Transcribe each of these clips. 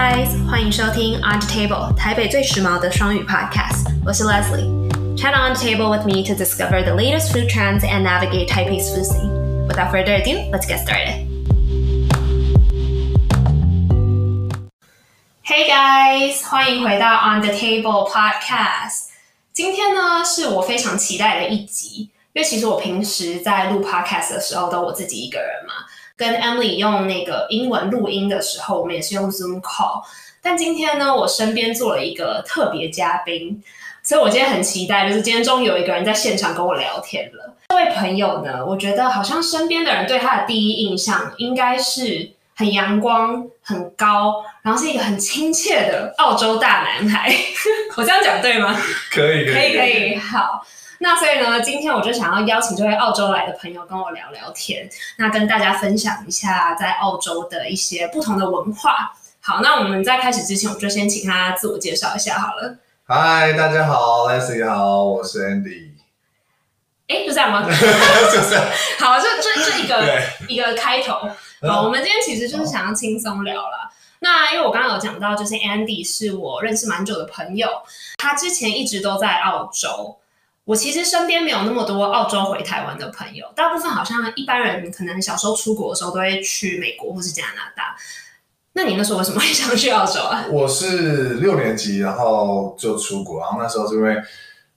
guys，欢迎收听 On the Table 台北最时髦的双语 Podcast。我是 Leslie。Chat on the table with me to discover the latest food trends and navigate Taipei's food scene. Without further ado, let's get started. Hey guys，欢迎回到 On the Table Podcast。今天呢，是我非常期待的一集，因为其实我平时在录 Podcast 的时候都我自己一个人嘛。 跟 Emily 用那个英文录音的时候，我们也是用 Zoom call。但今天呢，我身边做了一个特别嘉宾，所以我今天很期待，就是今天终于有一个人在现场跟我聊天了。这位朋友呢，我觉得好像身边的人对他的第一印象应该是很阳光、很高，然后是一个很亲切的澳洲大男孩。我这样讲对吗？可以，可以，可以，可以，好。那所以呢，今天我就想要邀请这位澳洲来的朋友跟我聊聊天，那跟大家分享一下在澳洲的一些不同的文化。好，那我们在开始之前，我就先请他自我介绍一下好了。嗨，大家好，Leslie 好，我是 Andy。哎，就这样吗？就这样。好，就就这一个一个开头。好，我们今天其实就是想要轻松聊了。那因为我刚刚有讲到，就是 Andy 是我认识蛮久的朋友，他之前一直都在澳洲。我其实身边没有那么多澳洲回台湾的朋友，大部分好像一般人可能小时候出国的时候都会去美国或是加拿大。那你那时候为什么会 想去澳洲啊？我是六年级，然后就出国，然后那时候是因为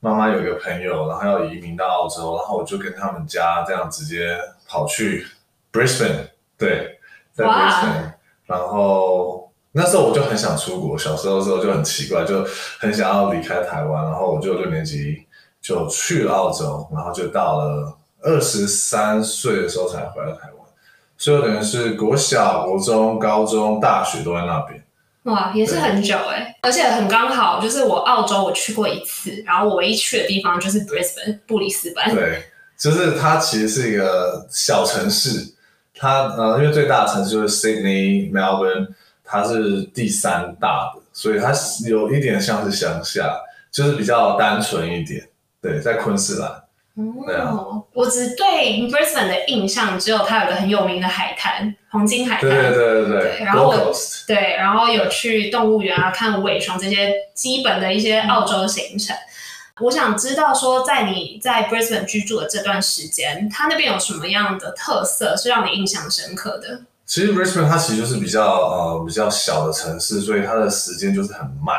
妈妈有一个朋友，然后要移民到澳洲，然后我就跟他们家这样直接跑去 Brisbane，对，在 Brisbane，然后那时候我就很想出国，小时候的时候就很奇怪，就很想要离开台湾，然后我就六年级。就去了澳洲，然后就到了二十三岁的时候才回到台湾，所以我等于是国小、国中、高中、大学都在那边。哇，也是很久哎、欸，而且很刚好，就是我澳洲我去过一次，然后我唯一去的地方就是 Brisbane 布里斯班。对，就是它其实是一个小城市，它呃，因为最大的城市就是 Sydney、Melbourne，它是第三大的，所以它有一点像是乡下，就是比较单纯一点。对，在昆士兰。哦，我只对 Brisbane 的印象只有它有个很有名的海滩——黄金海滩。对对对对，对。然后我对，然后有去动物园啊，看尾熊这些基本的一些澳洲行程。嗯。我想知道说，在你在 Brisbane 居住的这段时间，它那边有什么样的特色是让你印象深刻的？其实 Brisbane 它其实就是比较呃比较小的城市，所以它的时间就是很慢。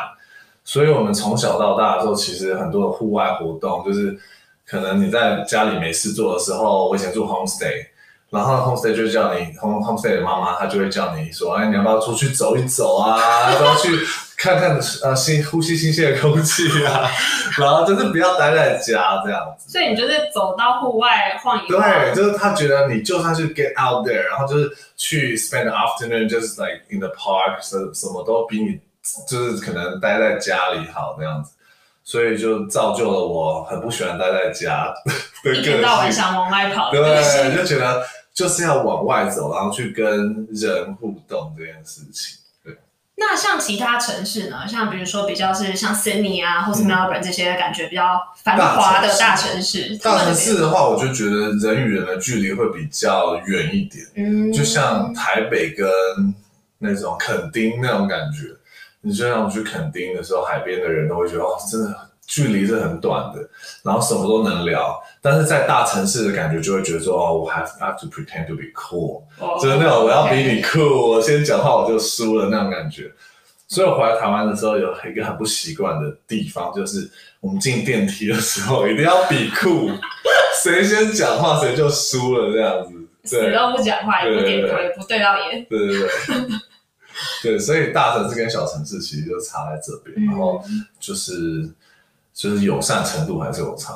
所以，我们从小到大的时候，其实很多的户外活动，就是可能你在家里没事做的时候，我以前住 homestay，然后 homestay 就叫你 home homestay 的妈妈，她就会叫你说，哎，你要不要出去走一走啊？要不要去 看看呃新呼吸新鲜的空气啊？然后就是不要待在家这样子。所以你就是走到户外晃一晃。对，就是他觉得你就算是 get out there，然后就是去 spend the afternoon just like in the park，什什么都比你。就是可能待在家里好那样子，所以就造就了我很不喜欢待在家一天到晚想往外跑。对，就觉得就是要往外走，然后去跟人互动这件事情。对。那像其他城市呢？像比如说比较是像 Sydney 啊，或是 Melbourne 这些感觉比较繁华的大城市。大城市的话，我就觉得人与人的距离会比较远一点。嗯。就像台北跟那种垦丁那种感觉。你就像我去垦丁的时候，海边的人都会觉得哦，真的距离是很短的，然后什么都能聊。但是在大城市的感觉，就会觉得说哦，我 have have to pretend to be cool，就是那种我要比你酷.我先讲话我就输了那种感觉。所以我回来台湾的时候，有一个很不习惯的地方，就是我们进电梯的时候一定要比酷，谁先讲话谁就输了这样子。谁都不讲话，也不点头，也不对到眼。对对对。对，所以大城市跟小城市其实就差在这边，嗯、然后就是就是友善程度还是有差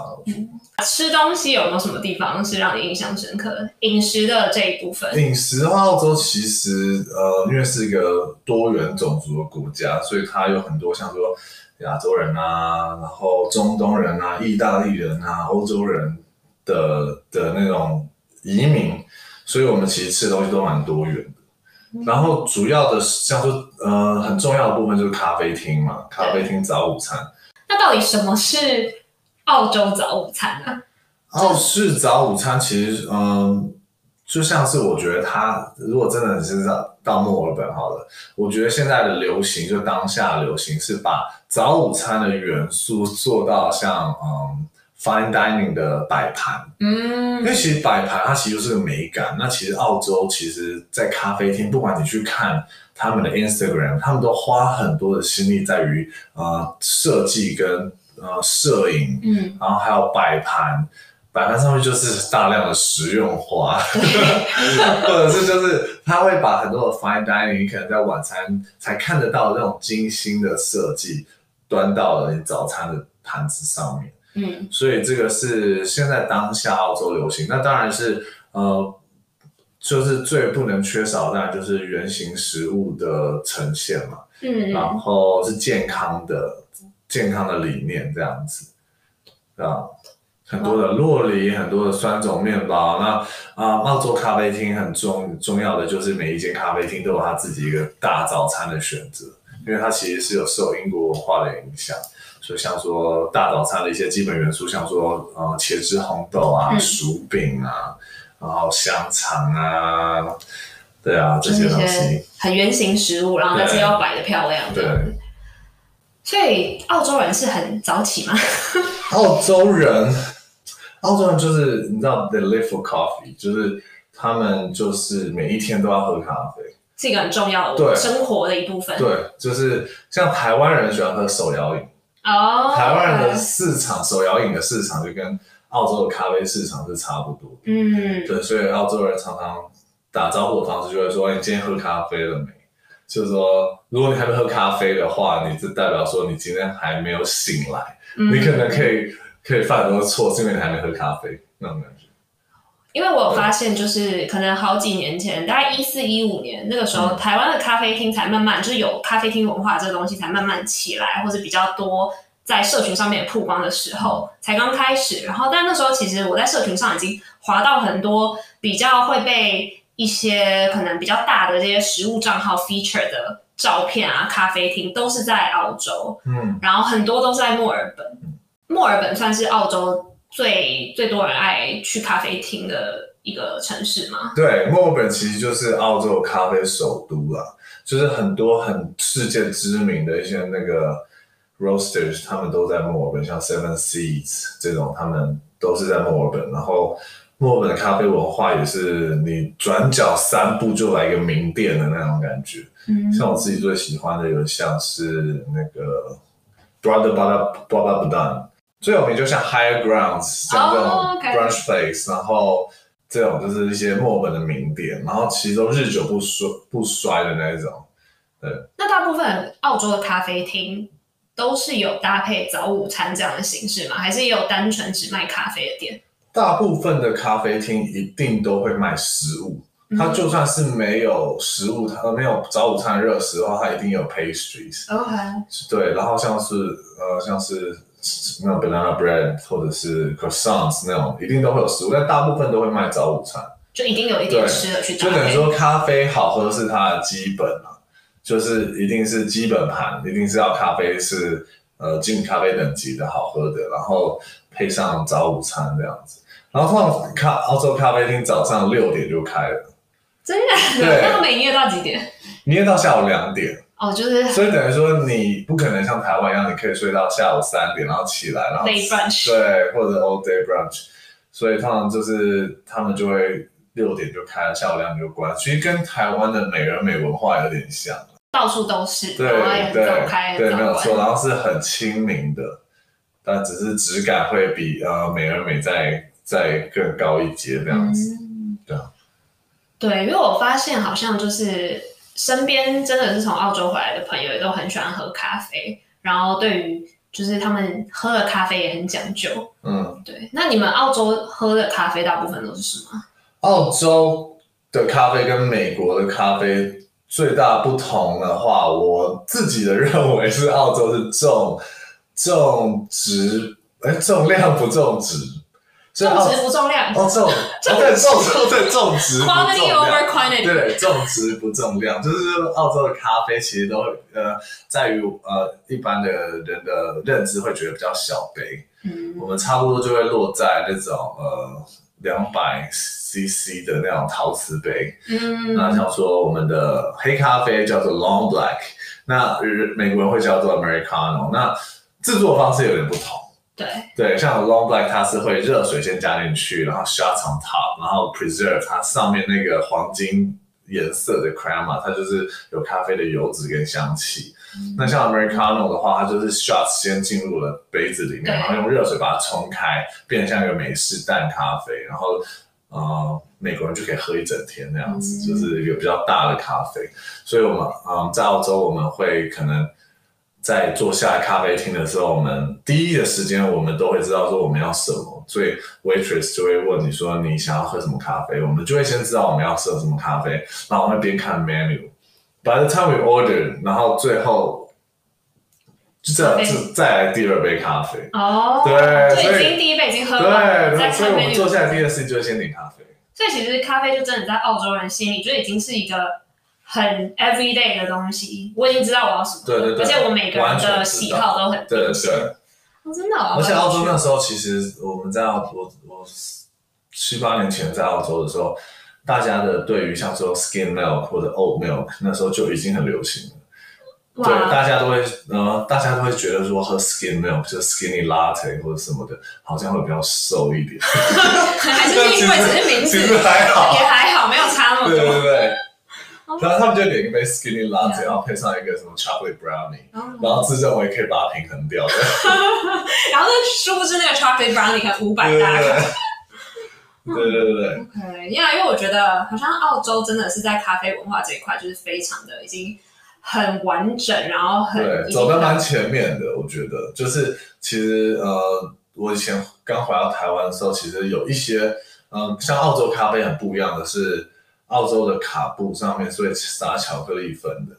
吃东西有没有什么地方是让你印象深刻的？饮食的这一部分，饮食的话，澳洲其实呃，因为是一个多元种族的国家，所以它有很多像说亚洲人啊，然后中东人啊，意大利人啊，欧洲人的的那种移民，所以我们其实吃的东西都蛮多元的。然后主要的像说，呃，很重要的部分就是咖啡厅嘛，咖啡厅早午餐。那到底什么是澳洲早午餐呢？澳式早午餐其实，嗯、呃，就像是我觉得他如果真的是到到墨尔本好了，我觉得现在的流行就当下流行是把早午餐的元素做到像嗯 fine dining 的摆盘，嗯，因为其实摆盘它其实就是个美感。那其实澳洲其实，在咖啡厅，不管你去看他们的 Instagram，他们都花很多的心力在于呃设计跟呃摄影，嗯，然后还有摆盘。摆盘上面就是大量的食用花，或者是就是他会把很多的 fine dining，你可能在晚餐才看得到的那种精心的设计，端到了你早餐的盘子上面。嗯，所以这个是现在当下澳洲流行。那当然是呃，就是最不能缺少，当然就是原型食物的呈现嘛。嗯，然后是健康的健康的理念这样子，啊。很多的洛梨，很多的酸种面包。那啊，澳洲咖啡厅很重重要的就是每一间咖啡厅都有它自己一个大早餐的选择，因为它其实是有受英国文化的影响。所以像说大早餐的一些基本元素，像说呃茄汁红豆啊、嗯、薯饼啊，然后香肠啊，对啊这些东西很圆形食物，然后但是要摆的漂亮。对。所以澳洲人是很早起吗？澳洲人。澳洲人就是你知道，they live for coffee，就是他们就是每一天都要喝咖啡，是一个很重要的生活的一部分。对，就是像台湾人喜欢喝手摇饮哦，台湾人的市场手摇饮的市场就跟澳洲的咖啡市场是差不多。嗯，对，所以澳洲人常常打招呼的方式就会说：“你今天喝咖啡了没？”就是说，如果你还没喝咖啡的话，你就代表说你今天还没有醒来，嗯、你可能可以。可以犯很多错，是因为你还没喝咖啡那种感觉。因为我有发现，就是可能好几年前，大概一四一五年那个时候，嗯、台湾的咖啡厅才慢慢就是有咖啡厅文化这个东西才慢慢起来，或者比较多在社群上面曝光的时候，才刚开始。然后，但那时候其实我在社群上已经划到很多比较会被一些可能比较大的这些食物账号 feature 的照片啊，咖啡厅都是在澳洲，嗯，然后很多都是在墨尔本。墨尔本算是澳洲最最多人爱去咖啡厅的一个城市吗？对，墨尔本其实就是澳洲咖啡首都啦，就是很多很世界知名的一些那个 roasters，他们都在墨尔本，像 Seven Seeds 这种，他们都是在墨尔本。然后墨尔本的咖啡文化也是，你转角三步就来一个名店的那种感觉。嗯，像我自己最喜欢的有像是那个 Brother Butter Baba Budan 最有名就像 Higher Grounds 像这种 brunch place，、oh. 然后这种就是一些墨本的名店，然后其实都日久不衰不衰的那一种。对，那大部分澳洲的咖啡厅都是有搭配早午餐这样的形式吗？还是也有单纯只卖咖啡的店？大部分的咖啡厅一定都会卖食物，嗯、它就算是没有食物，它没有早午餐热食的话，它一定有 pastries。OK，对，然后像是呃像是。那种 banana bread 或者是 croissants 那种，一定都会有食物，但大部分都会卖早午餐，就一定有一点吃的去。就等于说，咖啡好喝是它的基本嘛，就是一定是基本盘，一定是要咖啡是呃进咖啡等级的好喝的，然后配上早午餐这样子。然后通常咖澳洲咖啡厅早上六点就开了，真的？对，那他们营业到几点？营业到下午两点。哦，就是，所以等于说你不可能像台湾一样，你可以睡到下午三点，然后起来，然后 day brunch，对，或者 all day brunch，所以通常就是他们就会六点就开了，下午两点就关。其实跟台湾的美而美文化有点像，到处都是，对对对，没有错，然后是很亲民的，但只是质感会比呃美而美再再更高一阶这样子，嗯、对啊，对，因为我发现好像就是。身边真的是从澳洲回来的朋友也都很喜欢喝咖啡，然后对于就是他们喝的咖啡也很讲究。嗯，对。那你们澳洲喝的咖啡大部分都是什么？澳洲的咖啡跟美国的咖啡最大不同的话，我自己的认为是澳洲是重重质，哎，重量不重质。重质不重量哦，重哦对重重对重质 quality over quantity 对种植不重量，就是澳洲的咖啡其实都呃在于呃一般的人的认知会觉得比较小杯，嗯，我们差不多就会落在那种呃两百 CC 的那种陶瓷杯。嗯，那像说我们的黑咖啡叫做 Long Black，那美国人会叫做 Americano。那制作方式有点不同。对对，像 Long Black 它是会热水先加进去，然后 shots on top，然后 preserve 它上面那个黄金颜色的 crema，它就是有咖啡的油脂跟香气。嗯、那像 Americano 的话，它就是 shots 先进入了杯子里面，然后用热水把它冲开，变成像一个美式淡咖啡，然后呃美国人就可以喝一整天那样子，嗯、就是一个比较大的咖啡。所以我们嗯、呃、在澳洲我们会可能。在坐下咖啡厅的时候，我们第一的时间，我们都会知道说我们要什么，所以 waitress 就会问你说你想要喝什么咖啡，我们就会先知道我们要喝什么咖啡，然后我们边看 menu，by the time we order，然后最后就这样子再来第二杯咖啡。哦，对，所以已经第一杯已经喝了，对，所以我们坐下来第二事就会先点咖啡。所以其实咖啡就真的在澳洲人心里就已经是一个。很 everyday 的东西，我已经知道我要什么，对对对，而且我每个人的喜好都很，对对对，哦，真的，哦，而且澳洲那时候其实我们在澳洲，我七八年前在澳洲的时候，大家的对于像说 skin milk 或者 oat milk 那时候就已经很流行了，哇。对，大家都会，呃，大家都会觉得说喝 skin milk 就 skinny latte 或者什么的，好像会比较瘦一点，还是因为只是名字，其实还好，也还好，没有差那么多，对对对。然后他们就点一杯 skinny latte，然后配上一个什么 chocolate brownie，然后自认为可以把它平衡掉的。然后呢，殊不知那个 chocolate brownie 可能五百大卡。对对对对。OK，因为因为我觉得好像澳洲真的是在咖啡文化这一块就是非常的已经很完整，然后很对走得蛮前面的。我觉得就是其实呃，我以前刚回到台湾的时候，其实有一些嗯，像澳洲咖啡很不一样的是。澳洲的卡布上面是会撒巧克力粉的，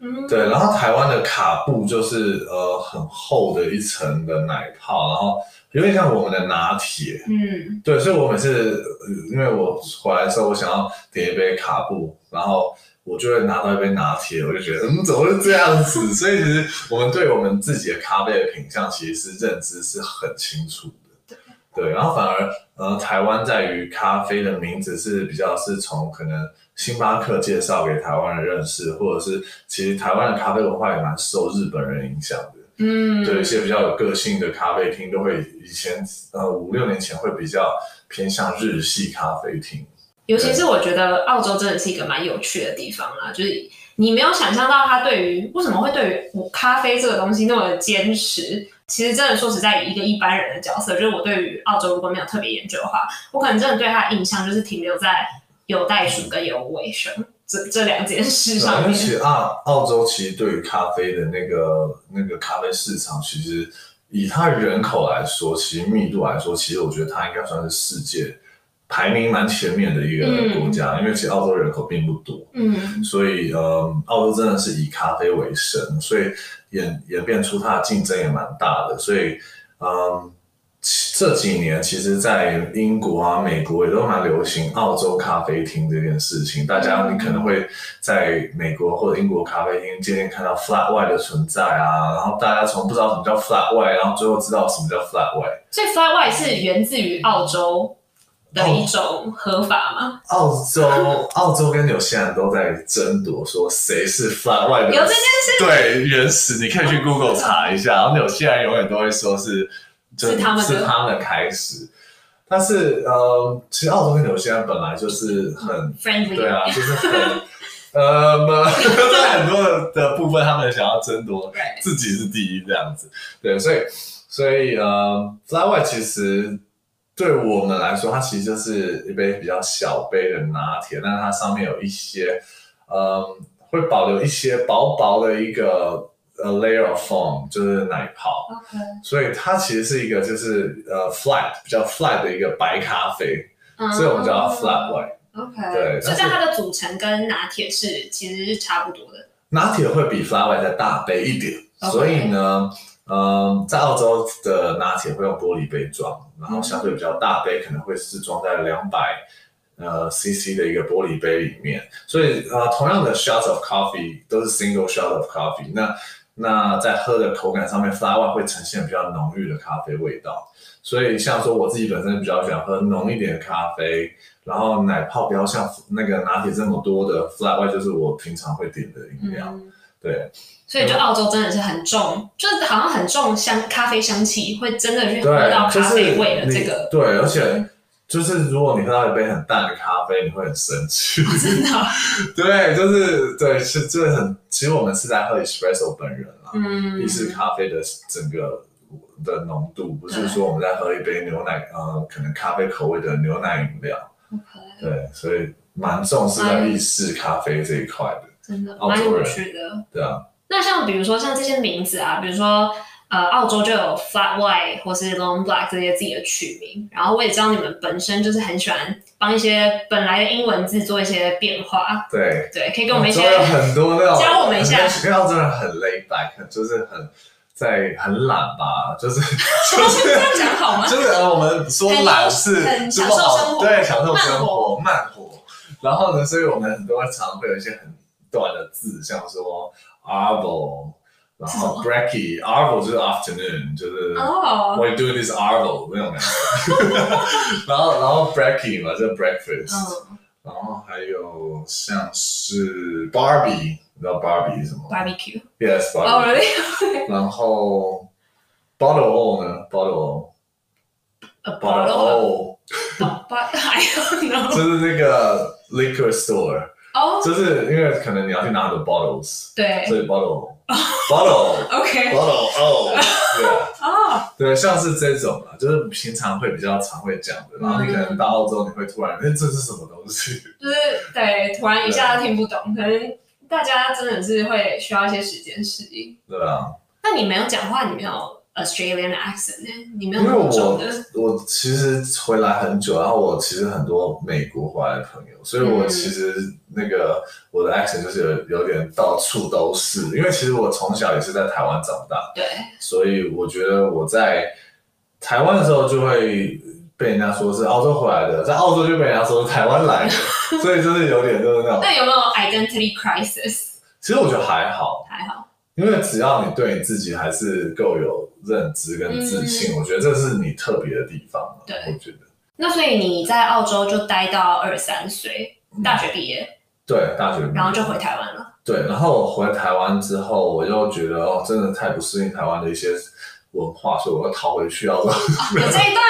嗯，对，然后台湾的卡布就是呃很厚的一层的奶泡，然后有点像我们的拿铁，嗯，对，所以我每次因为我回来的时候，我想要点一杯卡布，然后我就会拿到一杯拿铁，我就觉得嗯，怎么会这样子？所以其实我们对我们自己的咖啡的品相其实是认知是很清楚的。对，然后反而，呃，台湾在于咖啡的名字是比较是从可能星巴克介绍给台湾人认识，或者是其实台湾的咖啡文化也蛮受日本人影响的。嗯，对，一些比较有个性的咖啡厅都会以前呃五六年前会比较偏向日系咖啡厅。尤其是我觉得澳洲真的是一个蛮有趣的地方啦，就是你没有想象到他对于为什么会对于咖啡这个东西那么的坚持。其实真的说实在，一个一般人的角色，就是我对于澳洲如果没有特别研究的话，我可能真的对他的印象就是停留在有袋鼠跟有尾蛇这这两件事上面。而且澳澳洲其实对于咖啡的那个那个咖啡市场，其实以它人口来说，其实密度来说，其实我觉得它应该算是世界排名蛮前面的一个国家，嗯、因为其实澳洲人口并不多，嗯，所以呃，澳洲真的是以咖啡为生，所以。演演变出它的竞争也蛮大的，所以，嗯，这几年其实，在英国啊、美国也都蛮流行澳洲咖啡厅这件事情。大家你可能会在美国或者英国咖啡厅渐渐看到 flat white 的存在啊，然后大家从不知道什么叫 flat white，然后最后知道什么叫 flat white。所以 flat white 是源自于澳洲。的一种合法吗？澳洲，澳洲跟纽西兰都在争夺，说谁是 flat white 的。有这件事？对，原始你可以去 Google 查一下。然后纽西兰永远都会说是，是他们是他们的开始。但是，呃，其实澳洲跟纽西兰本来就是很 friendly，对啊，就是很呃，在很多的的部分，他们想要争夺自己是第一这样子。对，所以，所以呃，flat white 其实。对我们来说，它其实就是一杯比较小杯的拿铁，但是它上面有一些，嗯，会保留一些薄薄的一个呃 layer of foam，就是奶泡。OK。所以它其实是一个就是呃 flat 比较 flat 的一个白咖啡，嗯、所以我们叫它 flat white。OK。对。所以它的组成跟拿铁是其实是差不多的。拿铁会比 flat white 再大杯一点.所以呢。嗯，在澳洲的拿铁会用玻璃杯装，然后相对比较大杯，可能会是装在两百呃 CC 的一个玻璃杯里面。所以呃，同样的 shots of coffee 都是 single shot of coffee 那。那那在喝的口感上面 white 会呈现比较浓郁的咖啡味道。所以像说我自己本身比较喜欢喝浓一点的咖啡，然后奶泡不要像那个拿铁这么多的 flat white，就是我平常会点的饮料。嗯、对，所以就澳洲真的是很重，就是好像很重香咖啡香气，会真的去喝到咖啡味的这个。对，而且就是如果你喝到一杯很淡的咖啡，你会很生气。哦、真的？对，就是对，是这个很。其实我们是在喝 espresso 本人啦，嗯，意式咖啡的整个。的浓度不是说我们在喝一杯牛奶，呃，可能咖啡口味的牛奶饮料。Okay. 对，所以蛮重视在意式咖啡这一块的，真的蛮有趣的。对啊，那像比如说像这些名字啊，比如说呃，澳洲就有 Flat White 或是 Long Black 这些自己的取名，然后我也知道你们本身就是很喜欢帮一些本来的英文字做一些变化。对对，可以跟我们一些很多那种教我们一下，因为澳洲人很 laid back，就是很。在很懒吧，就是就是这样讲好吗？就是我们说懒是享受生活，对，享受生活，慢活。然后呢，所以我们很多常会有一些很短的字，像说 arvo，然后 brekkie，arvo 就是 afternoon，就是哦，what you doing is arvo 那种感觉。然后然后 brekkie 嘛，就是 breakfast。然后还有像是 Barbie。你知道 Barbie 是什么？Barbecue，Yes，Barbie。Oh really？然后 Bottle O 呢？Bottle，A bottle O。But I don't know。就是那个 liquor store。 哦。就是因为可能你要去拿很多 bottles。对。所以 Bottle。Bottle。OK。Bottle 哦。对。哦。对，像是这种啊，就是平常会比较常会讲的，然后你可能到澳洲，你会突然，哎，这是什么东西？就是对，突然一下都听不懂，可能。大家真的是会需要一些时间适应。对啊。那你没有讲话，你没有 Australian accent 呢你没有那种的。因为我我其实回来很久，然后我其实很多美国回来的朋友，所以我其实那个我的 accent 就是有有点到处都是。因为其实我从小也是在台湾长大，对，所以我觉得我在台湾的时候就会。被人家说是澳洲回来的，在澳洲就被人家说是台湾来的，所以就是有点就是那种。那有没有 identity crisis？其实我觉得，还好，因为只要你对你自己还是够有认知跟自信，嗯、我觉得这是你特别的地方。对，我觉得。那所以你在澳洲就待到二十三岁，大学毕业、嗯。对，大学毕业，然后就回台湾了。对，然后我回台湾之后，我就觉得哦，真的太不适应台湾的一些。文化，所以我要逃回去澳洲。有这一段，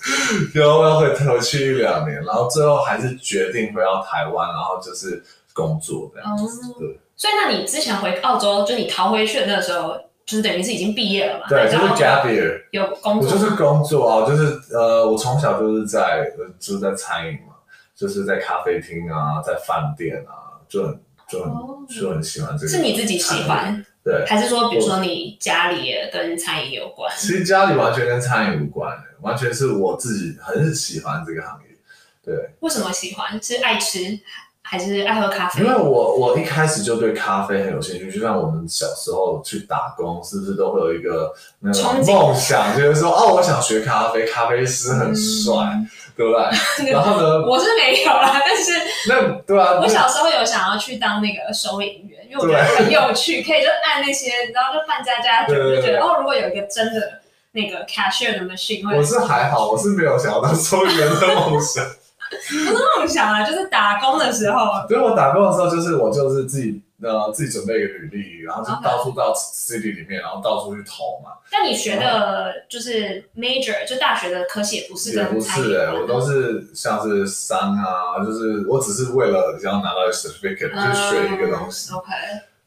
然后要回回去一两年，然后最后还是决定回到台湾，然后就是工作这样子。对。所以，那你之前回澳洲，就你逃回去的那个时候，就是等于是已经毕业了嘛？对，就是 gap year。有工作？我就是工作啊，就是呃，我从小就是在就是在餐饮嘛，就是在咖啡厅啊，在饭店啊，就很就很就很喜欢这个。是你自己喜欢？对，还是说，比如说你家里也跟餐饮有关？其实家里完全跟餐饮无关，完全是我自己很喜欢这个行业。对，为什么喜欢？是爱吃还是爱喝咖啡？因为我我一开始就对咖啡很有兴趣，就像我们小时候去打工，是不是都会有一个那种梦想，就是说哦，我想学咖啡，咖啡师很帅，嗯、对不对？然后呢，我是没有啦，但是那对啊，我小时候有想要去当那个收银员。因为我觉得很有趣，可以就按那些，然后就办家家酒，就觉得哦，如果有一个真的那个 cashier 的 machine，我是还好，我是没有想要当收银员的梦想。不是梦想啊，就是打工的时候。所以我打工的时候，就是我就是自己呃自己准备一个履历，然后就到处到 city 里面，然后到处去投嘛。但你学的就是 major，就大学的科系也不是跟也不是哎，我都是像是商啊，就是我只是为了想要拿到一个 certificate 去学一个东西。OK。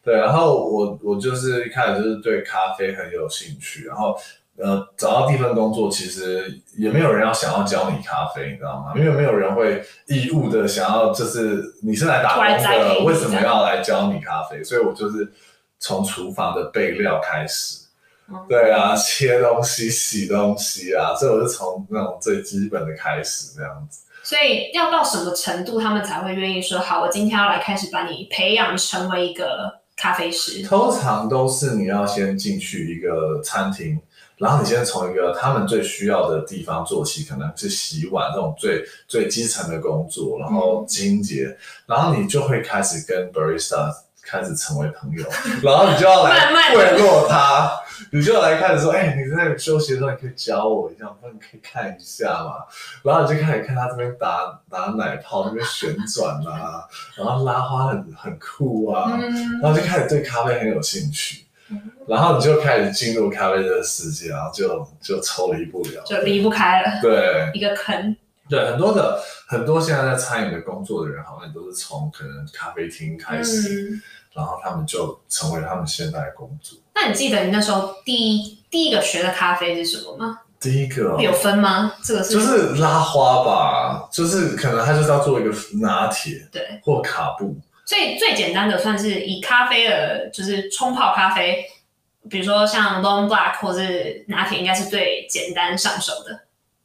对，然后我我就是一开始就是对咖啡很有兴趣，然后。呃，找到第一份工作，其实也没有人要想要教你咖啡，你知道吗？因为没有人会义务的想要，就是你是来打工的，为什么要来教你咖啡？所以我就是从厨房的备料开始，嗯、对啊，切东西、洗东西啊，所以我是从那种最基本的开始这样子。所以要到什么程度，他们才会愿意说好，我今天要来开始把你培养成为一个咖啡师？通常都是你要先进去一个餐厅。然后你先从一个他们最需要的地方做起，可能是洗碗这种最最基层的工作，然后清洁，嗯、然后你就会开始跟 barista 开始成为朋友，然后你就要来贿赂他，你就要来开始说，哎、欸，你在休息的时候，你可以教我一下，我说你可以看一下嘛。然后你就开始看他这边打打奶泡，那边旋转啊，然后拉花很很酷啊，然后就开始对咖啡很有兴趣，然后你就开始进入咖啡的世界，然后就就抽离不了，就离不开了，对，一个坑。对，很多的很多现在在餐饮的工作的人，好像都是从可能咖啡厅开始。嗯然后他们就成为他们现在的工作。那你记得你那时候第一第一个学的咖啡是什么吗？第一个有分吗？这个是就是拉花吧，就是可能他就是要做一个拿铁，对，或卡布。最最简单的算是以咖啡的，就是冲泡咖啡，比如说像 Long Black 或是拿铁，应该是最简单上手的，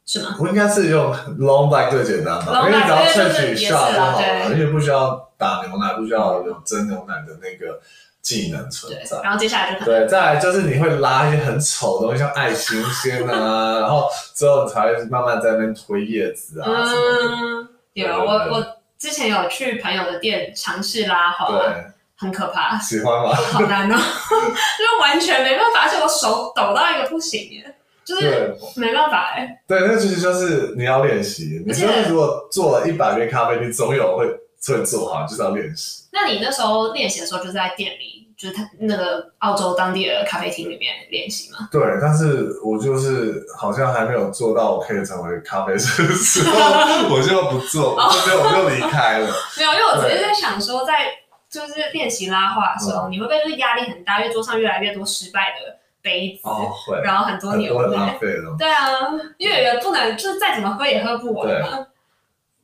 是吗？我应该是用 Long Black 最简单吧，因为只要萃取下就好了，而且不需要。打牛奶不需要有蒸牛奶的那个技能存在，然后接下来就对，再来就是你会拉一些很丑的东西，像爱心线啊，然后之后你才会慢慢在那边推叶子啊什么有我我之前有去朋友的店尝试拉花，对，很可怕。喜欢吗？好难哦，就完全没办法，而且我手抖到一个不行耶，就是没办法哎。对，那其实就是你要练习。你说如果做了一百杯咖啡，你总有会。会做好就是要练习。那你那时候练习的时候，就是在店里，就是他那个澳洲当地的咖啡厅里面练习吗？对，但是我就是好像还没有做到我可以成为咖啡师的时候，我就不做，我就 我就离开了。没有，因为我只是在想说，在就是练习拉花的时候，嗯、你会不会就是压力很大？因为桌上越来越多失败的杯子，哦、然后很多牛奶，对啊，因为也不能就是再怎么喝也喝不完嘛。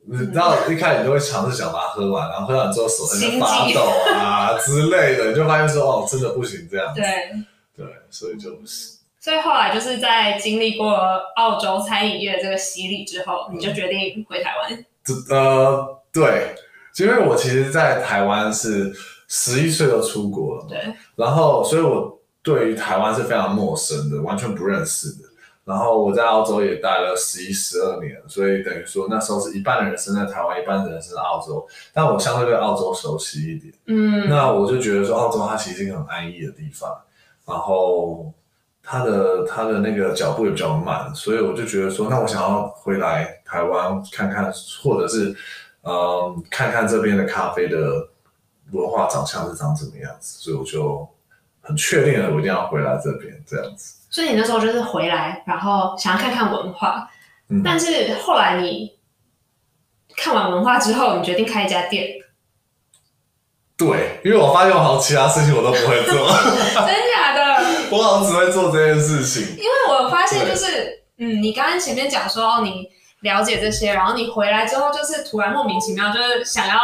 你知道一开始你就会尝试想把它喝完，然后喝完之后手在那发抖啊 之类的，你就发现说哦，真的不行这样子。对对，所以就不行。所以后来就是在经历过澳洲餐饮业这个洗礼之后，你就决定回台湾。呃，对，因为我其实，在台湾是十一岁就出国了，对，然后所以我对于台湾是非常陌生的，完全不认识的。然后我在澳洲也待了十一、十二年，所以等于说那时候是一半的人生在台湾，一半的人生在澳洲。但我相对对澳洲熟悉一点，嗯，那我就觉得说澳洲它其实是一个很安逸的地方，然后它的它的那个脚步也比较慢，所以我就觉得说，那我想要回来台湾看看，或者是嗯看看这边的咖啡的文化长相是长什么样子，所以我就很确定了，我一定要回来这边这样子。所以你那时候就是回来，然后想要看看文化，嗯、但是后来你看完文化之后，你决定开一家店。对，因为我发现我好像其他事情我都不会做，真假的？我好像只会做这件事情。因为我发现就是，嗯，你刚刚前面讲说哦，你了解这些，然后你回来之后，就是突然莫名其妙就是想要。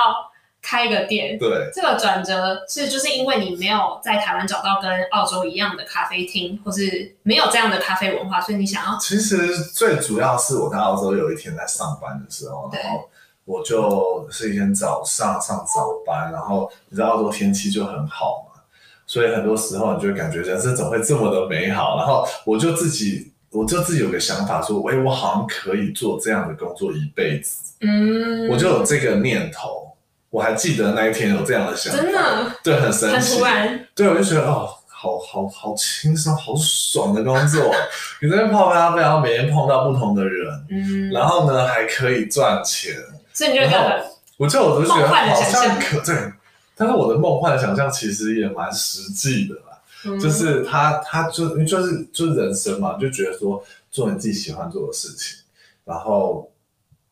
开一个店，对，这个转折是就是因为你没有在台湾找到跟澳洲一样的咖啡厅，或是没有这样的咖啡文化，所以你想要。其实最主要是我在澳洲有一天在上班的时候，然后我就是一天早上上早班，然后你知道澳洲天气就很好嘛，所以很多时候你就会感觉人生怎么会这么的美好，然后我就自己我就自己有个想法说，哎，我好像可以做这样的工作一辈子，嗯，我就有这个念头。我还记得那一天有这样的想法，真的，对，很神奇，很突然，对，我就觉得哦，好好好轻松，好爽的工作。你在那泡咖啡，然后每天碰到不同的人，嗯，然后呢还可以赚钱，所以你就觉得，我就我就觉得好像可对，但是我的梦幻的想象其实也蛮实际的啦，嗯、就是他他就就是就是人生嘛，就觉得说做你自己喜欢做的事情，然后。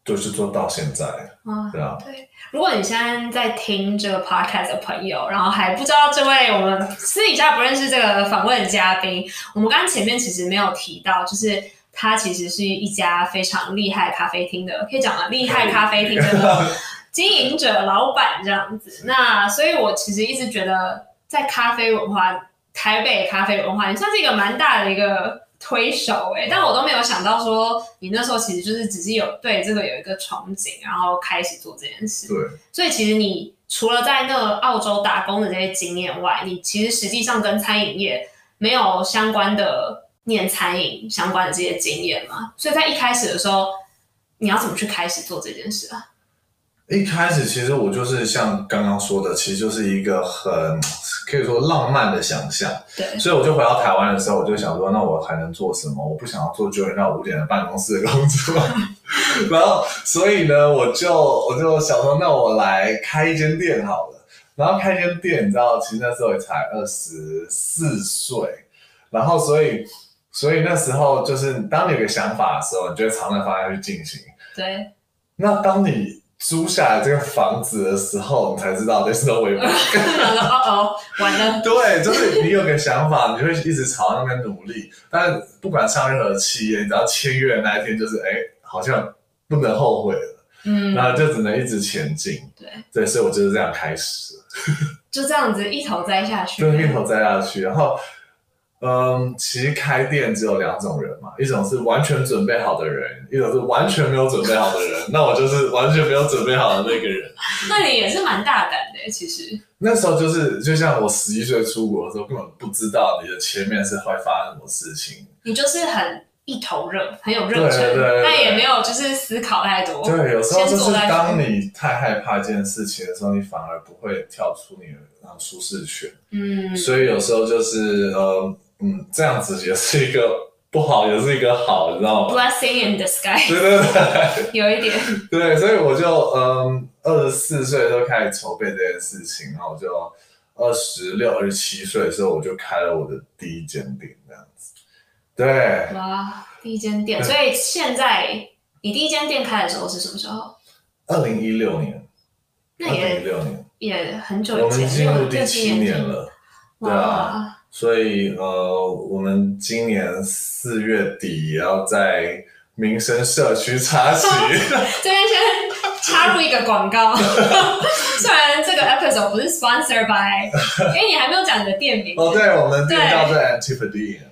就是做到现在，嗯，对啊，对。如果你现在在听这个 podcast 的朋友，然后还不知道这位我们私底下不认识这个访问的嘉宾，我们刚刚前面其实没有提到，就是他其实是一家非常厉害咖啡厅的，可以讲啊？厉害咖啡厅的 经营者、老板这样子。那所以，我其实一直觉得，在咖啡文化，台北咖啡文化，也算是一个蛮大的一个。推手哎、欸，但我都没有想到说你那时候其实就是只是有对这个有一个憧憬，然后开始做这件事。对，所以其实你除了在那个澳洲打工的这些经验外，你其实实际上跟餐饮业没有相关的念餐饮相关的这些经验嘛。所以在一开始的时候，你要怎么去开始做这件事啊？一开始其实我就是像刚刚说的，其实就是一个很可以说浪漫的想象。对，所以我就回到台湾的时候，我就想说，那我还能做什么？我不想要做九点到五点的办公室的工作。然后，所以呢，我就我就想说，那我来开一间店好了。然后开一间店，你知道，其实那时候也才二十四岁。然后，所以，所以那时候就是当你有个想法的时候，你就会朝那方向去进行。对。那当你租下来这个房子的时候，你才知道 there's no way back。哦哦，完了。对，就是你有个想法，你就会一直朝那边努力。但不管上任何企业，你只要签约的那一天，就是哎，好像不能后悔了。嗯，然后就只能一直前进。对，对，所以我就是这样开始。就这样子一头栽下去。就一头栽下去，然后。嗯，其实开店只有两种人嘛，一种是完全准备好的人，一种是完全没有准备好的人。那我就是完全没有准备好的那个人。那你也是蛮大胆的，其实。那时候就是，就像我十一岁出国的时候，根本不知道你的前面是会发生什么事情。你就是很一头热，很有热忱，但也没有就是思考太多。对，有时候就是当你太害怕一件事情的时候，你反而不会跳出你的舒适圈。嗯，所以有时候就是呃。嗯，这样子也是一个不好，也是一个好，你知道吗？Blessing in disguise。对对对，有一点。对，所以我就嗯，二十四岁的时候开始筹备这件事情，然后我就二十六、二十七岁的时候，我就开了我的第一间店，这样子。对。哇，第一间店，所以现在你第一间店开的时候是什么时候？二零一六年。那也一六年，也很久以前，我们进入第七年了。对啊。所以，呃，我们今年四月底也要在民生社区插旗。这边先插入一个广告，虽然这个 episode 不是 sponsored by，因为你还没有讲你的店名。哦，对，我们店叫做 Antipodean，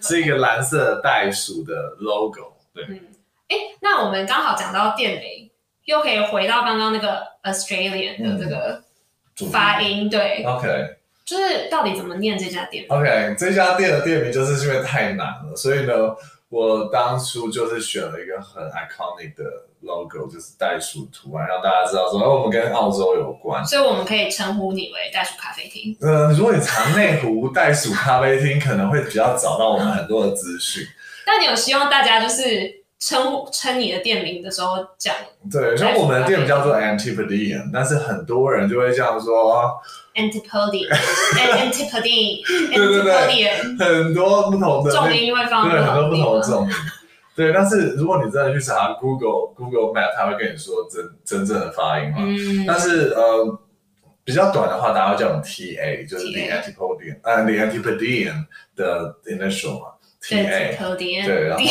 是一个蓝色袋鼠的 logo。对，嗯，哎，那我们刚好讲到店名，又可以回到刚刚那个 Australian 的这个发音，嗯、对，OK。就是到底怎么念这家店？OK，这家店的店名就是因为太难了，所以呢，我当初就是选了一个很 iconic 的 logo，就是袋鼠图案，让大家知道说，哦，我们跟澳洲有关。所以我们可以称呼你为袋鼠咖啡厅。嗯、呃，如果你查内湖袋鼠咖啡厅，可能会比较找到我们很多的资讯。那你有希望大家就是称呼称你的店名的时候讲？对，因为我们的店名叫做 Antipodean，但是很多人就会这样说。Antipodean，Antipodean，很多不同的重音会放对，很多不同的重音。对，但是如果你真的去查 Google Google Map，它会跟你说真真正的发音嘛。嗯。但是呃，比较短的话，大家会叫我们 TA，就是 The Antipodean，呃，The Antipodean 的 initial 嘛，TA。对，然后。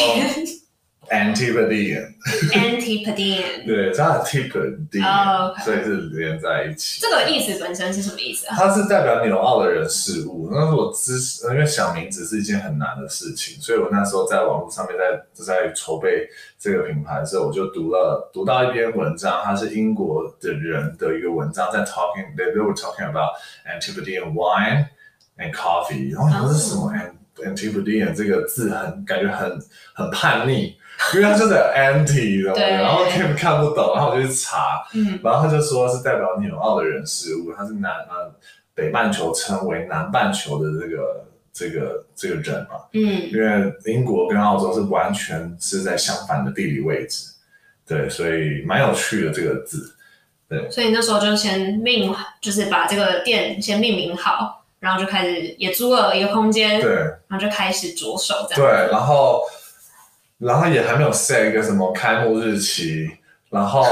Antipodean，Antipodean，对，它的 Antipodean，所以是连在一起。这个意思本身是什么意思啊？它是代表纽澳的人事物。那是我之，因为想名字是一件很难的事情，所以我那时候在网络上面在在筹备这个品牌的时候，我就读了读到一篇文章，它是英国的人的一个文章，在 talking，they were talking about Antipodean wine and coffee，然后想说是什么 Antipodean 这个字很感觉很很叛逆。因为他就是 anti 的，然后看看不懂，然后我就去查，嗯，然后他就说是代表纽澳的人事物，他是南呃北半球称为南半球的这个这个这个人嘛，嗯，因为英国跟澳洲是完全是在相反的地理位置，对，所以蛮有趣的这个字，对，所以那时候就先命，就是把这个店先命名好，然后就开始也租了一个空间，对，然后就开始着手这样，对，然后。然后也还没有 set 一个什么开幕日期，然后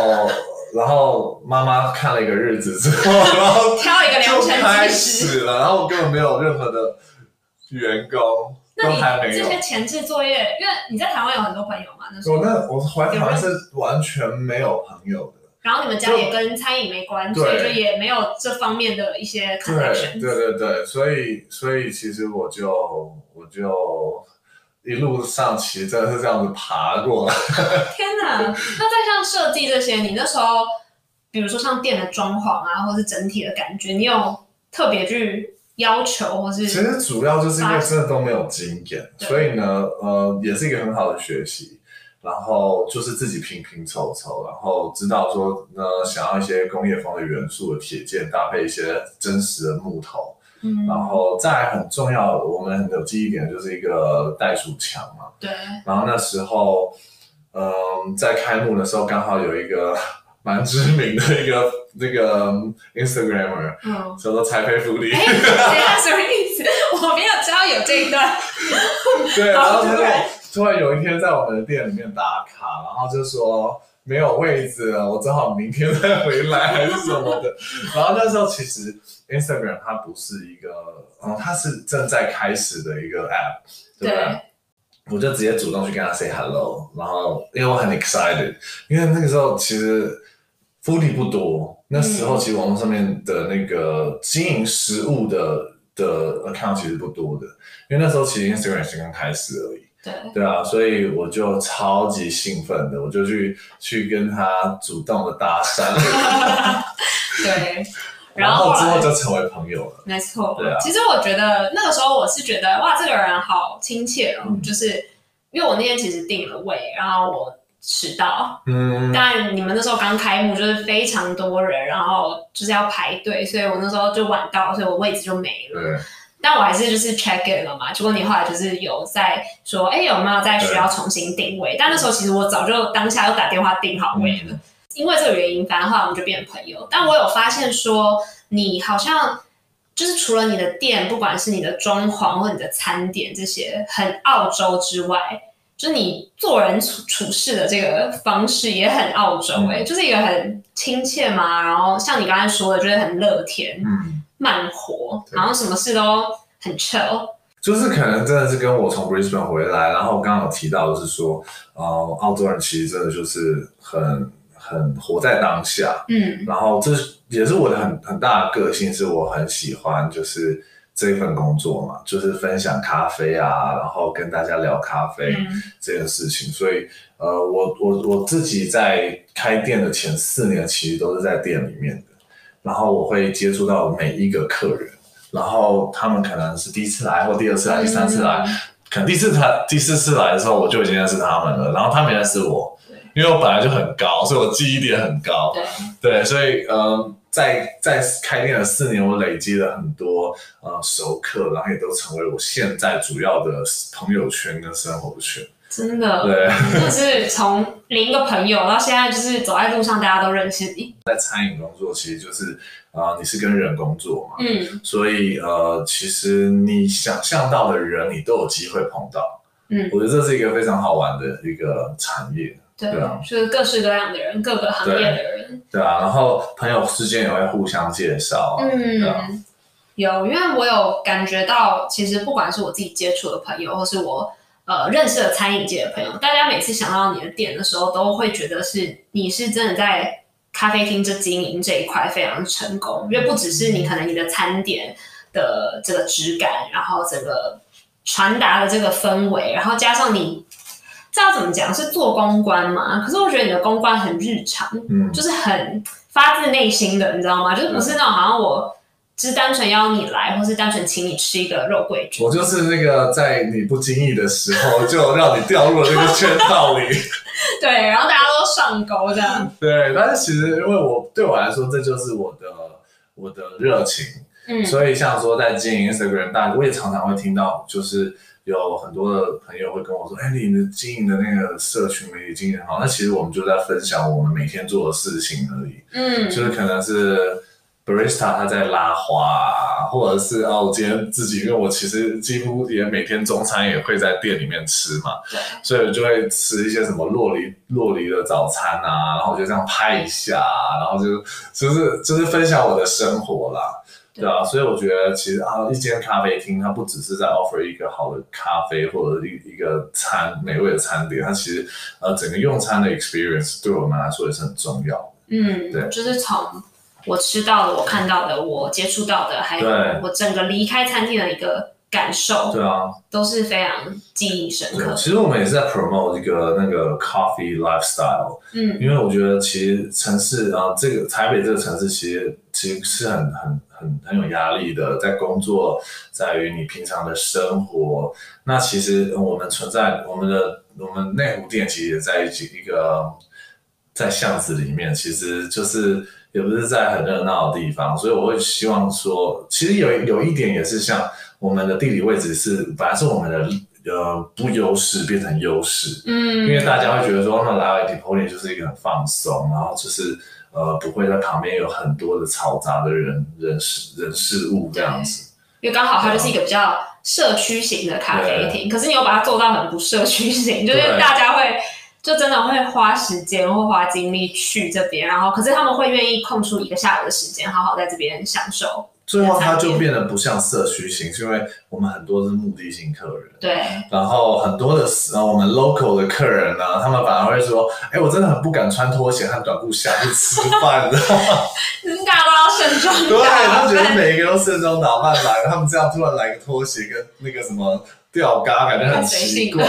然后妈妈看了一个日子之后，然后挑一个良辰开始了，然后我根本没有任何的员工，都还没有。这些前置作业，因为你在台湾有很多朋友嘛，那时候我那我回台湾是完全没有朋友的。然后你们家也跟餐饮没关，所以就也没有这方面的一些 connection。对对对对，所以所以其实我就我就。一路上其实真的是这样子爬过来。天哪！那再像设计这些，你那时候，比如说像店的装潢啊，或是整体的感觉，你有特别去要求，或是？其实主要就是因为真的都没有经验，所以呢，呃，也是一个很好的学习。然后就是自己拼拼凑凑，然后知道说呢，想要一些工业风的元素的铁件搭配一些真实的木头，嗯，然后再很重要的，我们很有记忆点的就是一个袋鼠墙嘛，对，然后那时候，嗯，在开幕的时候刚好有一个 蛮知名的一个那个 Instagramer，嗯，叫做蔡佩福利，什么意思？我没有知道有这一段，对，然后他就。突然有一天在我们的店里面打卡，然后就说没有位置了，我只好明天再回来还是什么的。然后那时候其实 Instagram 它不是一个，嗯，它是正在开始的一个 app，对不对？我就直接主动去跟他 say hello，然后因为我很 excited，因为那个时候其实 foodie 不多，那时候其实网络上面的那个经营食物的的 account 其实不多的，因为那时候其实 Instagram 是刚开始而已。对对啊，所以我就超级兴奋的，我就去去跟他主动的搭讪。对，然后之后就成为朋友了。没错，对啊。其实我觉得那个时候我是觉得哇，这个人好亲切哦，嗯、就是因为我那天其实定了位，然后我迟到。嗯。但你们那时候刚开幕，就是非常多人，然后就是要排队，所以我那时候就晚到，所以我位置就没了。对。但我还是就是 check in 了嘛，结果你后来就是有在说，哎，有没有在需要重新定位？但那时候其实我早就当下就打电话订好位了，嗯、因为这个原因，反正后来我们就变朋友。但我有发现说，你好像就是除了你的店，不管是你的装潢或者你的餐点这些很澳洲之外，就是你做人处处事的这个方式也很澳洲哎、就是一个很亲切嘛，然后像你刚才说的，就是很乐天。嗯慢活，然后什么事都很 chill，就是可能真的是跟我从 Brisbane 回来，然后我刚刚有提到的是说，呃，澳洲人其实真的就是很很活在当下，嗯，然后这也是我的很很大的个性，是我很喜欢就是这份工作嘛，就是分享咖啡啊，然后跟大家聊咖啡这件事情，嗯、所以呃，我我我自己在开店的前四年，其实都是在店里面的。然后我会接触到每一个客人，然后他们可能是第一次来，或第二次来，第三次来，嗯、可能第四次第四次来的时候，我就已经认识他们了，然后他们也认识我，对因为我本来就很高，所以我记忆点很高，对，对，所以嗯，在在开店的四年，我累积了很多呃熟客，然后也都成为我现在主要的朋友圈跟生活圈。真的，对，就是从零个朋友到现在，就是走在路上，大家都认识你。在餐饮工作，其实就是啊、呃，你是跟人工作嘛，嗯，所以呃，其实你想象到的人，你都有机会碰到，嗯，我觉得这是一个非常好玩的一个产业，对，啊，就是各式各样的人，各个行业的人，对，对啊，然后朋友之间也会互相介绍，嗯，啊、有，因为我有感觉到，其实不管是我自己接触的朋友，或是我。呃，认识的餐饮界的朋友，大家每次想到你的店的时候，都会觉得是你是真的在咖啡厅这经营这一块非常成功，因为不只是你可能你的餐点的这个质感，然后整个传达的这个氛围，然后加上你这要怎么讲，是做公关嘛？可是我觉得你的公关很日常，嗯，就是很发自内心的，你知道吗？就是不是那种好像我。是单纯邀你来，或是单纯请你吃一个肉桂卷。我就是那个在你不经意的时候，就让你掉入了那个圈套里。对，然后大家都上钩这样。对，但是其实因为我对我来说，这就是我的我的热情。嗯，所以像说在经营 Instagram，大我也常常会听到，就是有很多的朋友会跟我说：“哎，你的经营的那个社群媒体经营好。”那其实我们就在分享我们每天做的事情而已。嗯，就是可能是。Barista 他在拉花啊，或者是哦，我今天自己，因为我其实几乎也每天中餐也会在店里面吃嘛，对，所以我就会吃一些什么洛梨洛梨的早餐啊，然后我就这样拍一下，然后就就是就是分享我的生活啦，对，啊，所以我觉得其实啊，一间咖啡厅它不只是在 offer 一个好的咖啡或者一一个餐美味的餐点，它其实呃整个用餐的 experience 对我们来说也是很重要的，嗯，对，就是从。我吃到的，我看到的，我接触到的，还有我整个离开餐厅的一个感受，对啊，都是非常记忆深刻。其实我们也是在 promote 一个那个 coffee lifestyle，嗯，因为我觉得其实城市啊，这个台北这个城市其实其实是很很很很有压力的，在工作，在于你平常的生活。那其实我们存在我们的我们内湖店其实也在一起一个在巷子里面，其实就是。也不是在很热闹的地方，所以我会希望说，其实有有一点也是像我们的地理位置是本来是我们的呃不优势变成优势，嗯，因为大家会觉得说，那来 Napoleon 就是一个很放松，然后就是呃不会在旁边有很多的嘈杂的人人事人事物这样子，因为刚好它就是一个比较社区型的咖啡厅，可是你又把它做到很不社区型，就是大家会。就真的会花时间或花精力去这边，然后可是他们会愿意空出一个下午的时间，好好在这边享受。最后它就变得不像社区型，是因为我们很多是目的性客人。对。然后很多的我们 local 的客人呢，他们反而会说：“哎，我真的很不敢穿拖鞋和短裤下去吃饭，你知道吗？”大家都要盛装。对，他们觉得每一个都盛装打扮来，他们这样突然来个拖鞋跟那个什么吊嘎，感觉很奇怪。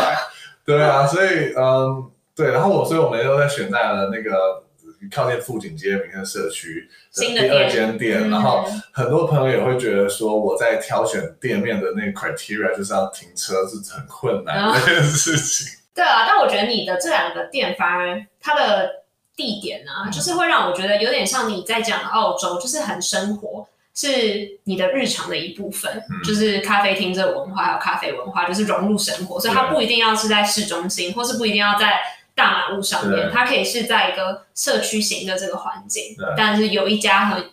对啊，所以嗯。对，然后我，所以我们又在选在了那个靠近富锦街明天社区的第二间店，嗯、然后很多朋友也会觉得说，我在挑选店面的那个 criteria 就是要停车是很困难的一件事情。对啊，但我觉得你的这两个店反而它的地点呢、啊，嗯、就是会让我觉得有点像你在讲澳洲，就是很生活，是你的日常的一部分，嗯、就是咖啡厅这个文化还有咖啡文化，就是融入生活，所以它不一定要是在市中心，或是不一定要在。大马路上面，它可以是在一个社区型的这个环境，但是有一家很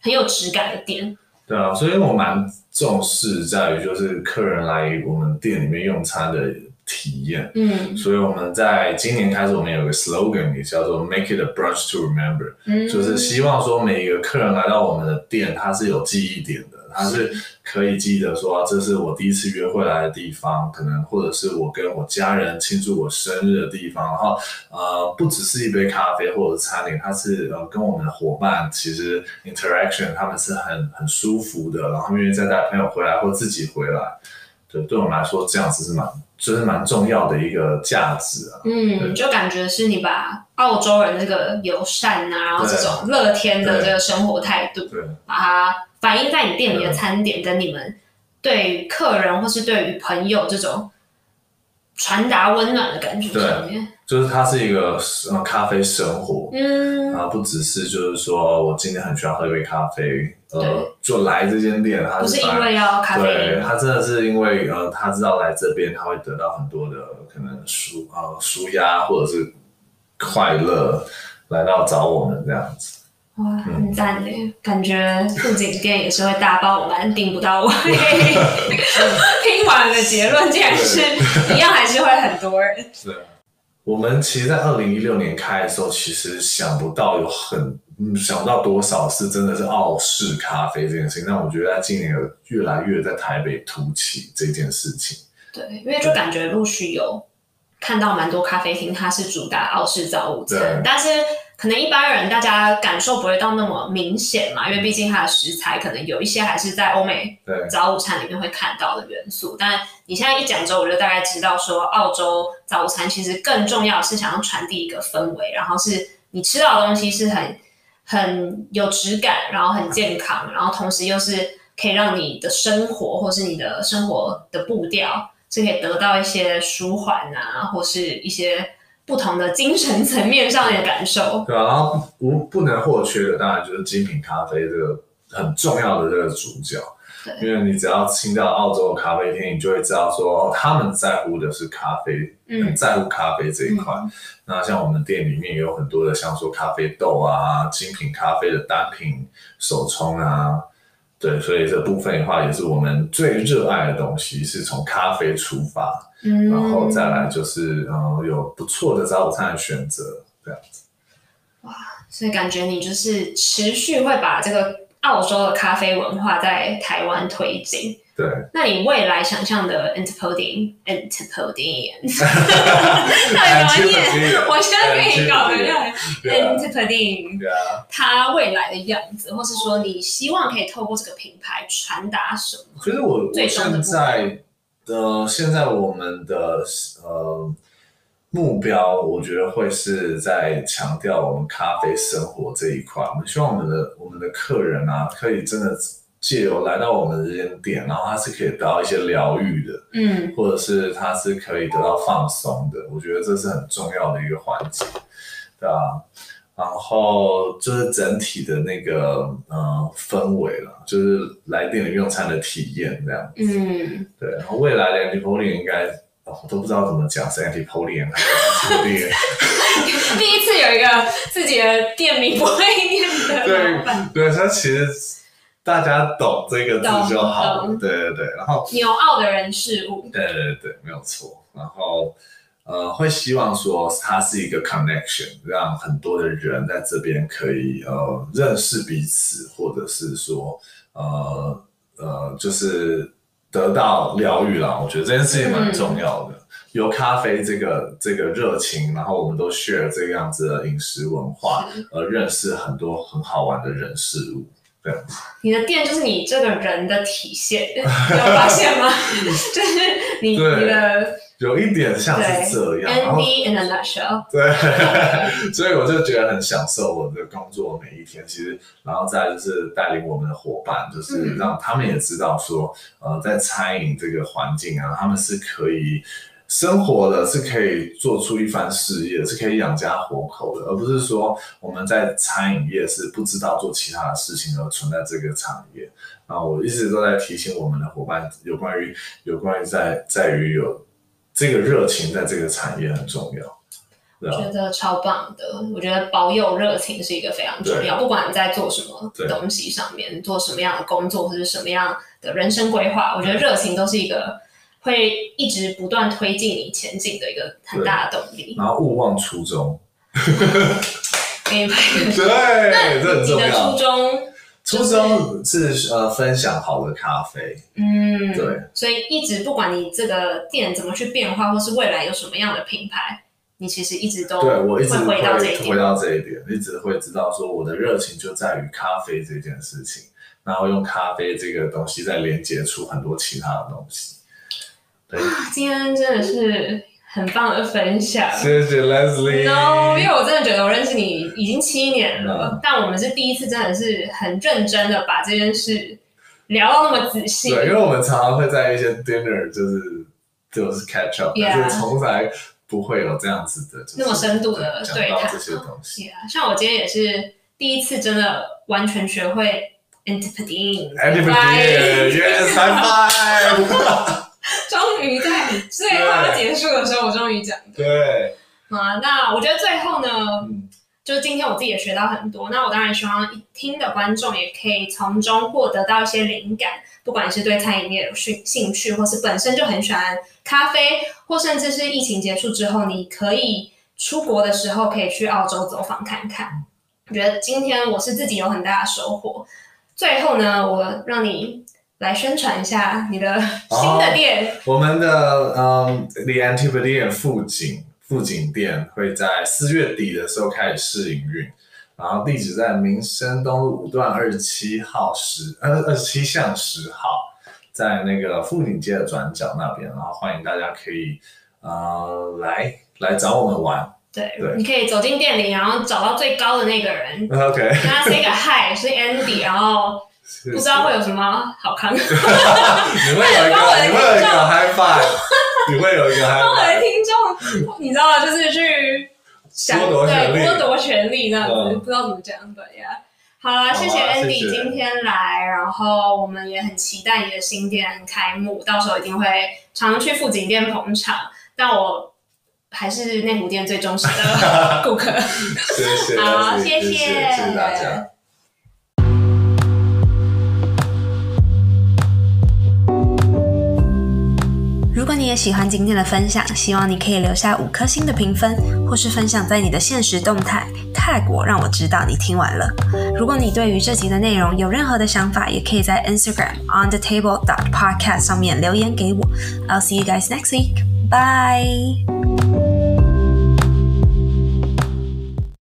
很有质感的店。对啊，所以我蛮重视在于就是客人来我们店里面用餐的体验。嗯，所以我们在今年开始，我们有个 slogan 也叫做 “Make it a brunch to remember”，嗯，就是希望说每一个客人来到我们的店，他是有记忆点的。他是可以记得说，这是我第一次约会来的地方，可能或者是我跟我家人庆祝我生日的地方。然后，呃，不只是一杯咖啡或者餐点，他是呃跟我们的伙伴其实 interaction，他们是很很舒服的，然后愿意再带朋友回来或自己回来。对，对我们来说，这样子是蛮就是蛮重要的一个价值啊。嗯，就感觉是你把澳洲人这个友善啊，然后这种乐天的这个生活态度，对，把它。反映在你店里的餐点，跟你们对于客人或是对于朋友这种传达温暖的感觉上面，就是它是一个咖啡生活，嗯，啊，不只是就是说我今天很喜欢喝一杯咖啡，呃，对。就来这间店，他不是因为要咖啡，对，他真的是因为呃，他知道来这边他会得到很多的可能舒呃舒压或者是快乐，来到找我们这样子。哇，很赞的，嗯、感觉富锦店也是会大爆满，订不到位。听完了结论，竟然是一样，还是会很多人。是，我们其实，在二零一六年开的时候，其实想不到有很想不到多少是真的是澳式咖啡这件事情。但我觉得，在今年有越来越在台北突起这件事情。对，因为就感觉陆续有看到蛮多咖啡厅，它是主打澳式早午餐，但是。可能一般人大家感受不会到那么明显嘛，因为毕竟它的食材可能有一些还是在欧美早午餐里面会看到的元素。但你现在一讲之后，我就大概知道说，澳洲早午餐其实更重要是想要传递一个氛围，然后是你吃到的东西是很很有质感，然后很健康，然后同时又是可以让你的生活或是你的生活的步调是可以得到一些舒缓啊，或是一些。不同的精神层面上的感受，对啊，然后不不能或缺的，当然就是精品咖啡这个很重要的这个主角。对，因为你只要进到澳洲的咖啡厅，你就会知道说，哦，他们在乎的是咖啡，很在乎咖啡这一块。嗯、那像我们店里面也有很多的，像说咖啡豆啊，精品咖啡的单品手冲啊，对，所以这部分的话也是我们最热爱的东西，是从咖啡出发。嗯，然后再来就是，嗯，有不错的早午餐的选择，这样子。哇，所以感觉你就是持续会把这个澳洲的咖啡文化在台湾推进。对。那你未来想象的 Antipodean，Antipodean，太专业，我现在跟你搞的样 Antipodean，它未来的样子，或是说你希望可以透过这个品牌传达什么？其实我我现在的现在我们的呃目标，我觉得会是在强调我们咖啡生活这一块。我们希望我们的我们的客人啊，可以真的。借由来到我们这间店，然后他是可以得到一些疗愈的，嗯，或者是他是可以得到放松的，我觉得这是很重要的一个环节，对啊，然后就是整体的那个呃氛围了，就是来店里用餐的体验这样子，嗯，对，然后未来的 Antipolian 应该我都不知道怎么讲，是 Antipodean 还是 Antipodean 第一次有一个自己的店名不会念的，对，对，他其实。大家懂这个字就好了，对对对。然后纽澳的人事物，对对对，没有错。然后呃，会希望说它是一个 connection，让很多的人在这边可以呃认识彼此，或者是说呃呃，就是得到疗愈啦。我觉得这件事情蛮重要的。嗯、由咖啡这个这个热情，然后我们都 share 这个样子的饮食文化，而认识很多很好玩的人事物。你的店就是你这个人的体现，有发现吗？就是你你的有一点像是这样。Andy in a nutshell。对，所以我就觉得很享受我的工作每一天。其实，然后再就是带领我们的伙伴，就是让他们也知道说，呃，在餐饮这个环境啊，他们是可以。生活的是可以做出一番事业，是可以养家活口的，而不是说我们在餐饮业是不知道做其他的事情而存在这个产业。啊我一直都在提醒我们的伙伴，有关于有关于在在于有这个热情在这个产业很重要。我觉得超棒的，我觉得保有热情是一个非常重要，不管你在做什么东西上面，做什么样的工作或者什么样的人生规划，我觉得热情都是一个。会一直不断推进你前进的一个很大的动力。然后勿忘初衷。对，那这很重要。你的初衷？初衷是呃分享好的咖啡。嗯，对。所以一直不管你这个店怎么去变化，或是未来有什么样的品牌，你其实一直都对我一直会回到这一点，回到这一点，一直会知道说我的热情就在于咖啡这件事情，然后用咖啡这个东西再连接出很多其他的东西。今天真的是很棒的分享，谢谢 Leslie。No，因为我真的觉得我认识你已经七年了，嗯，但我们是第一次，真的是很认真的把这件事聊到那么仔细。对，因为我们常常会在一些 dinner，就是就是 catch up，但 Yeah. 是从来不会有这样子的，就是，那么深度的对谈这些东西。Yeah. 像我今天也是第一次，真的完全学会 five。终于在最后要结束的时候，我终于讲的。对。啊，那我觉得最后呢，嗯，就是今天我自己也学到很多。那我当然希望听的观众也可以从中获得到一些灵感，不管是对餐饮业有兴兴趣，或是本身就很喜欢咖啡，或甚至是疫情结束之后，你可以出国的时候可以去澳洲走访看看。我觉得今天我是自己有很大的收获。最后呢，我让你。来宣传一下你的新的店。哦、我们的嗯，The Antipodean 富锦富锦店会在四月底的时候开始试营运，然后地址在民生东路五段二十七号十呃二十七巷十号，在那个富锦街的转角那边，然后欢迎大家可以呃来来找我们玩。对，对你可以走进店里，然后找到最高的那个人，OK，跟他 say 个 hi，是 Andy，然后。不知道会有什么好看的，你会有一个，你会有一个 high five，你会有一个 high five。帮我的听众，你知道吗？就是去想对剥夺权利这样子，嗯、不知道怎么讲对呀。好了，谢谢 Andy 今天来，然后我们也很期待你的新店开幕，到时候一定会常常去富锦店捧场。但我还是内湖店最忠实的顾客。谢谢，好，谢谢，谢谢大家。如果你也喜欢今天的分享，希望你可以留下五颗星的评分，或是分享在你的现实动态泰国，让我知道你听完了。如果你对于这集的内容有任何的想法，也可以在 Instagram on the table dot podcast 上面留言给我。I'll see you guys next week. Bye.